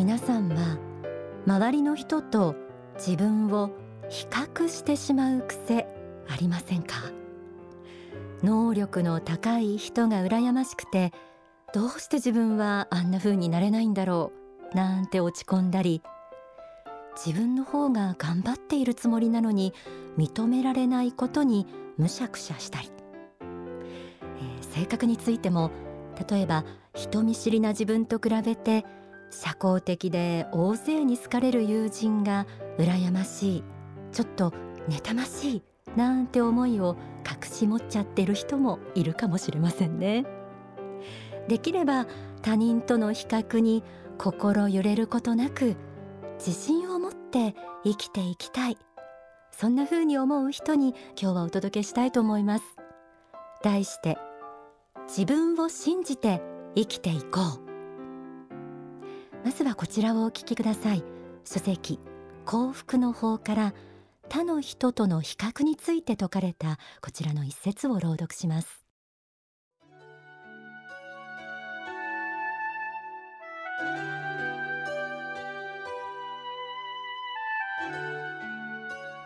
皆さんは周りの人と自分を比較してしまう癖ありませんか？能力の高い人が羨ましくてどうして自分はあんな風になれないんだろうなんて落ち込んだり自分の方が頑張っているつもりなのに認められないことにむしゃくしゃしたり、えー、性格についても例えば人見知りな自分と比べて社交的で大勢に好かれる友人が羨ましい。ちょっと妬ましい。なんて思いを隠し持っちゃってる人もいるかもしれませんね。できれば他人との比較に心揺れることなく自信を持って生きていきたい。そんな風に思う人に今日はお届けしたいと思います。題して自分を信じて生きていこう。まずはこちらをお聞きください。書籍幸福の法から他の人との比較について説かれたこちらの一節を朗読します。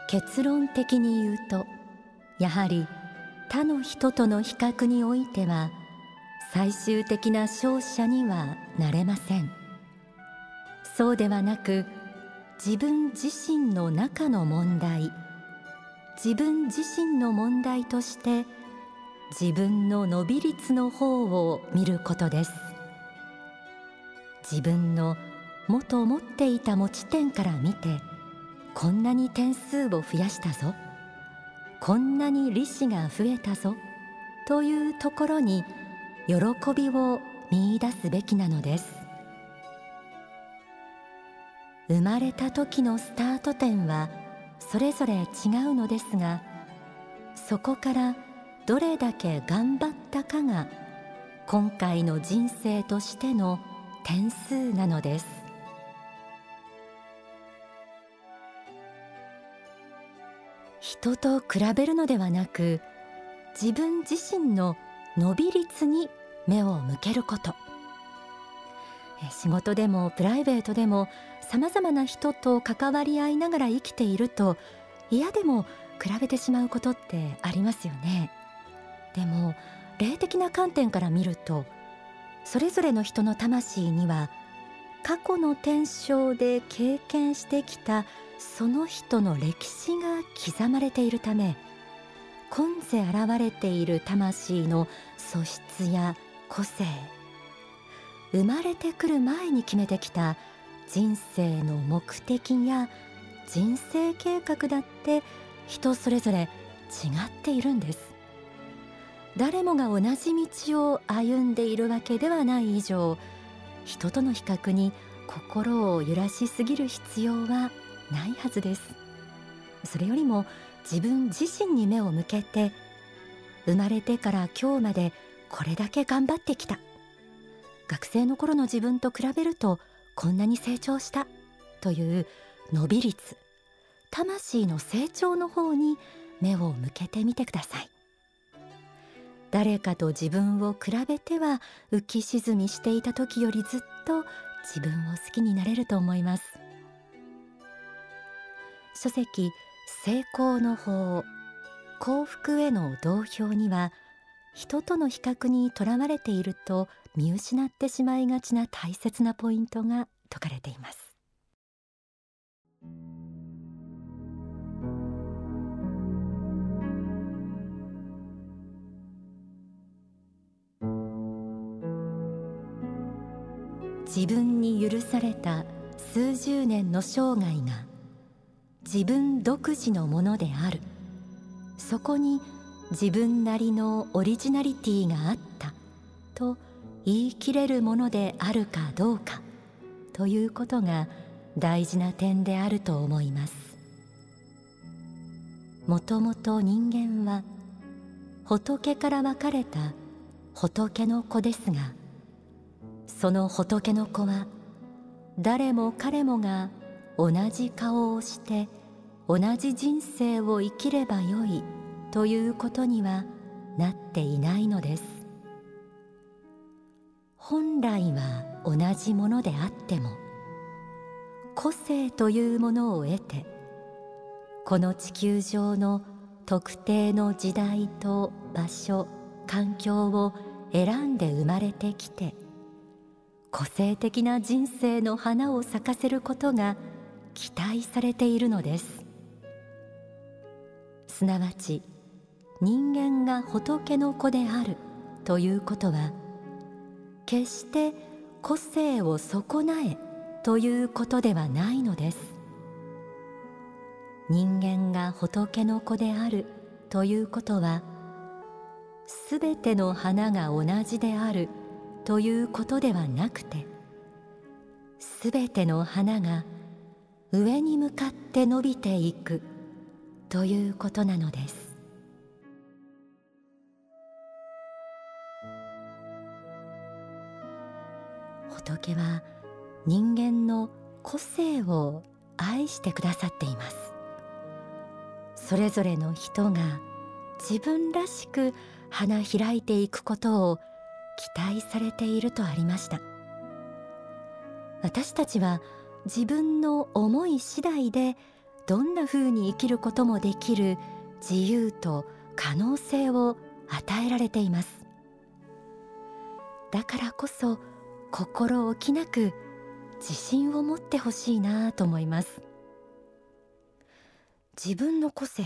結論的に言うとやはり他の人との比較においては最終的な勝者にはなれません。そうではなく自分自身の中の問題自分自身の問題として自分の伸び率の方を見ることです。自分の元持っていた持ち点から見てこんなに点数を増やしたぞこんなに利子が増えたぞというところに喜びを見いだすべきなのです。生まれた時のスタート点はそれぞれ違うのですがそこからどれだけ頑張ったかが今回の人生としての点数なのです。人と比べるのではなく自分自身の伸び率に目を向けること。仕事でもプライベートでもさまざまな人と関わり合いながら生きていると嫌でも比べてしまうことってありますよね。でも霊的な観点から見るとそれぞれの人の魂には過去の天正で経験してきたその人の歴史が刻まれているため今世現れている魂の素質や個性生まれてくる前に決めてきた人生の目的や人生計画だって人それぞれ違っているんです。誰もが同じ道を歩んでいるわけではない以上人との比較に心を揺らしすぎる必要はないはずです。それよりも自分自身に目を向けて生まれてから今日までこれだけ頑張ってきた。学生の頃の自分と比べるとこんなに成長したという伸び率魂の成長の方に目を向けてみてください。誰かと自分を比べては浮き沈みしていた時よりずっと自分を好きになれると思います。書籍成功の法幸福への同票には人との比較にとらわれていると見失ってしまいがちな大切なポイントが説かれています。自分に許された数十年の生涯が自分独自のものである。そこに自分なりのオリジナリティがあったと言い切れるものであるかどうかということが大事な点であると思います。もともと人間は仏から分かれた仏の子ですがその仏の子は誰も彼もが同じ顔をして同じ人生を生きればよいということにはなっていないのです。本来は同じものであっても個性というものを得てこの地球上の特定の時代と場所環境を選んで生まれてきて個性的な人生の花を咲かせることが期待されているのです。すなわち人間が仏の子であるということは決して個性を損なえということではないのです。人間が仏の子であるということはすべての花が同じであるということではなくてすべての花が上に向かって伸びていくということなのです。仏は人間の個性を愛してくださっています。それぞれの人が自分らしく花開いていくことを期待されているとありました。私たちは自分の思い次第でどんな風に生きることもできる自由と可能性を与えられています。だからこそ心置きなく自信を持ってほしいなと思います。自分の個性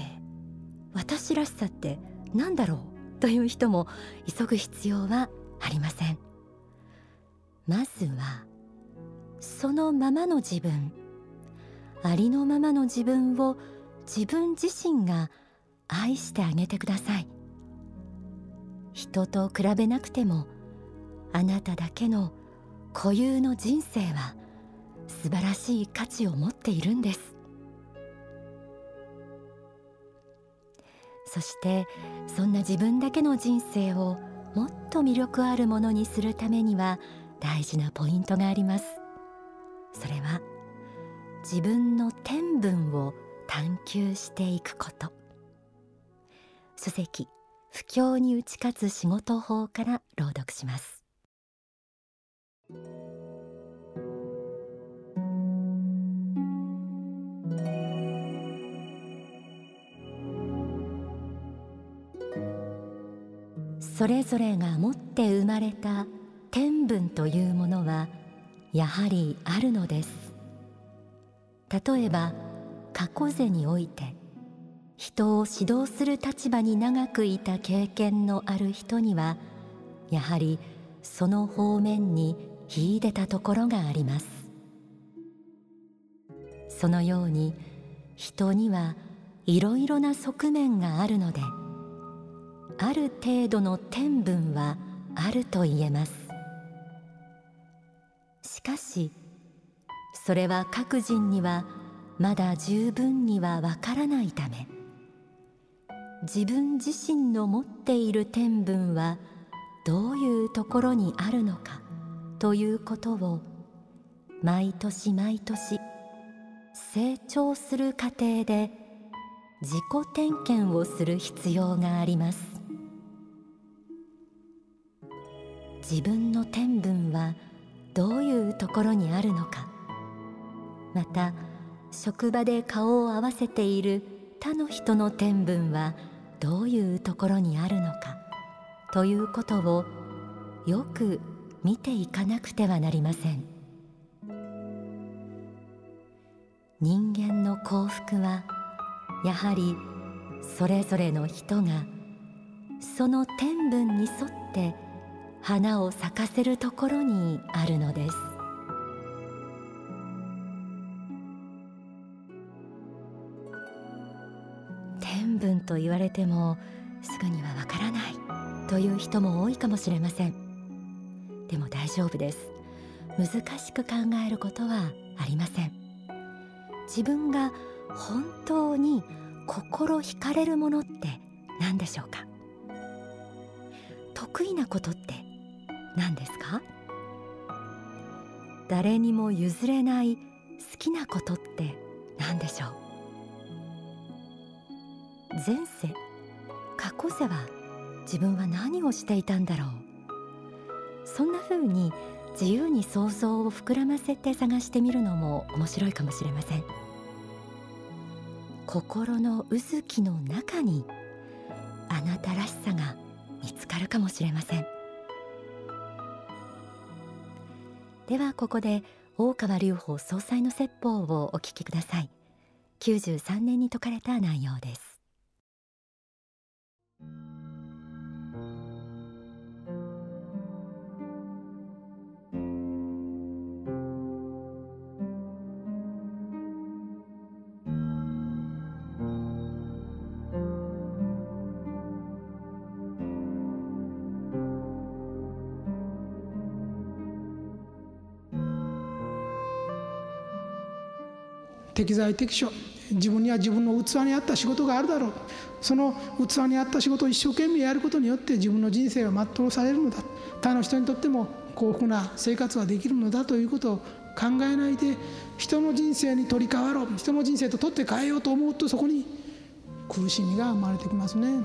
私らしさって何だろうという人も急ぐ必要はありません。まずはそのままの自分ありのままの自分を自分自身が愛してあげてください。人と比べなくてもあなただけの固有の人生は素晴らしい価値を持っているんです。そしてそんな自分だけの人生をもっと魅力あるものにするためには大事なポイントがあります。それは自分の天分を探求していくこと。書籍不況に打ち勝つ仕事法から朗読します。それぞれが持って生まれた天分というものはやはりあるのです。例えば過去世において人を指導する立場に長くいた経験のある人にはやはりその方面に秀でたところがあります。そのように人にはいろいろな側面があるのである程度の天分はあると言えます。しかしそれは各人にはまだ十分にはわからないため自分自身の持っている天分はどういうところにあるのかということを毎年毎年成長する過程で自己点検をする必要があります。自分の天分はどういうところにあるのか。また職場で顔を合わせている他の人の天分はどういうところにあるのか。ということをよく見ていかなくてはなりません。人間の幸福はやはりそれぞれの人がその天分に沿って花を咲かせるところにあるのです。天分と言われてもすぐにはわからないという人も多いかもしれません。でも大丈夫です。難しく考えることはありません。自分が本当に心惹かれるものって何でしょうか？得意なことって何ですか？誰にも譲れない好きなことって何でしょう？前世過去世は自分は何をしていたんだろう？そんな風に自由に想像を膨らませて探してみるのも面白いかもしれません。心のうずきの中にあなたらしさが見つかるかもしれません。ではここで大川隆法総裁の説法をお聞きください。93年に説かれた内容です。適材適所。自分には自分の器に合った仕事があるだろう。その器に合った仕事を一生懸命やることによって自分の人生は全うされるのだ。他の人にとっても幸福な生活はできるのだ。ということを考えないで人の人生に取り替わろう。人の人生と取って変えようと思うとそこに苦しみが生まれてきますね。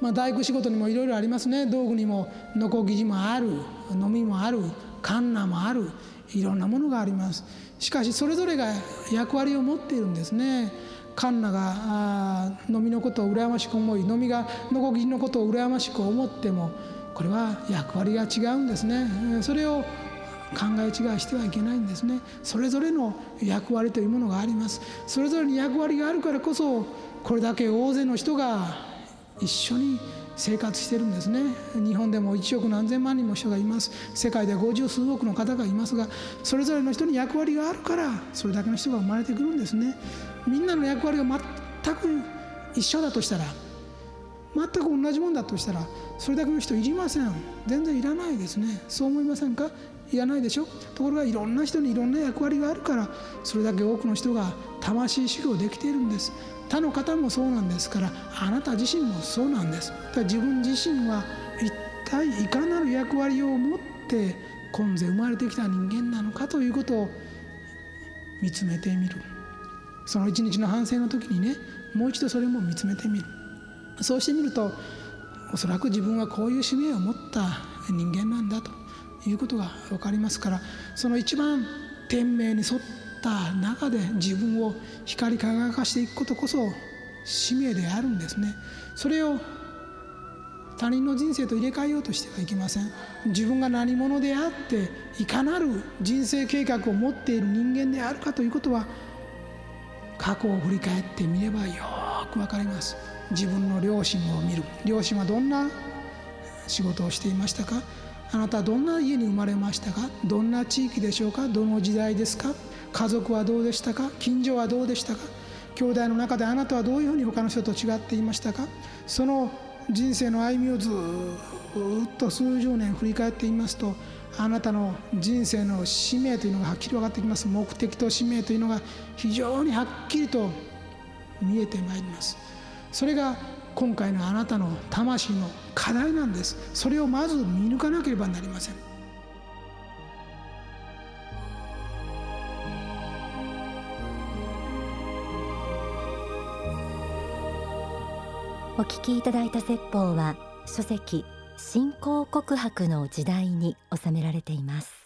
まあ、大工仕事にもいろいろありますね。道具にもノコギリもある飲みもある。カンナもあるいろんなものがあります。しかしそれぞれが役割を持っているんですね。カンナが飲みのことを羨ましく思い飲みがノコギリのことを羨ましく思ってもこれは役割が違うんですね。それを考え違いしてはいけないんですね。それぞれの役割というものがあります。それぞれに役割があるからこそこれだけ大勢の人が一緒に生活してるんですね。日本でも1億何千万人も人がいます。世界では50数億の方がいますがそれぞれの人に役割があるからそれだけの人が生まれてくるんですね。みんなの役割が全く一緒だとしたら全く同じもんだとしたらそれだけの人いりません。全然いらないですね。そう思いませんか？いらないでしょ？ところがいろんな人にいろんな役割があるからそれだけ多くの人が魂修行できているんです。他の方もそうなんですからあなた自身もそうなんです。だ自分自身は一体いかなる役割を持って今世生まれてきた人間なのかということを見つめてみる。その一日の反省の時にねもう一度それも見つめてみる。そうしてみるとおそらく自分はこういう使命を持った人間なんだと。いうことが分かりますからその一番天命に沿っった中で自分を光り輝かしていくことこそ使命であるんですね。それを他人の人生と入れ替えようとしてはいけません。自分が何者であっていかなる人生計画を持っている人間であるかということは過去を振り返ってみればよく分かります。自分の両親を見る。両親はどんな仕事をしていましたか？あなたはどんな家に生まれましたか？どんな地域でしょうか？どの時代ですか？家族はどうでしたか？近所はどうでしたか？兄弟の中であなたはどういうふうに他の人と違っていましたか？その人生の歩みをずっと数十年振り返っていますとあなたの人生の使命というのがはっきり分かってきます。目的と使命というのが非常にはっきりと見えてまいります。それが今回のあなたの魂の課題なんです。それをまず見抜かなければなりません。お聞きいただいた説法は書籍信仰告白の時代に収められています。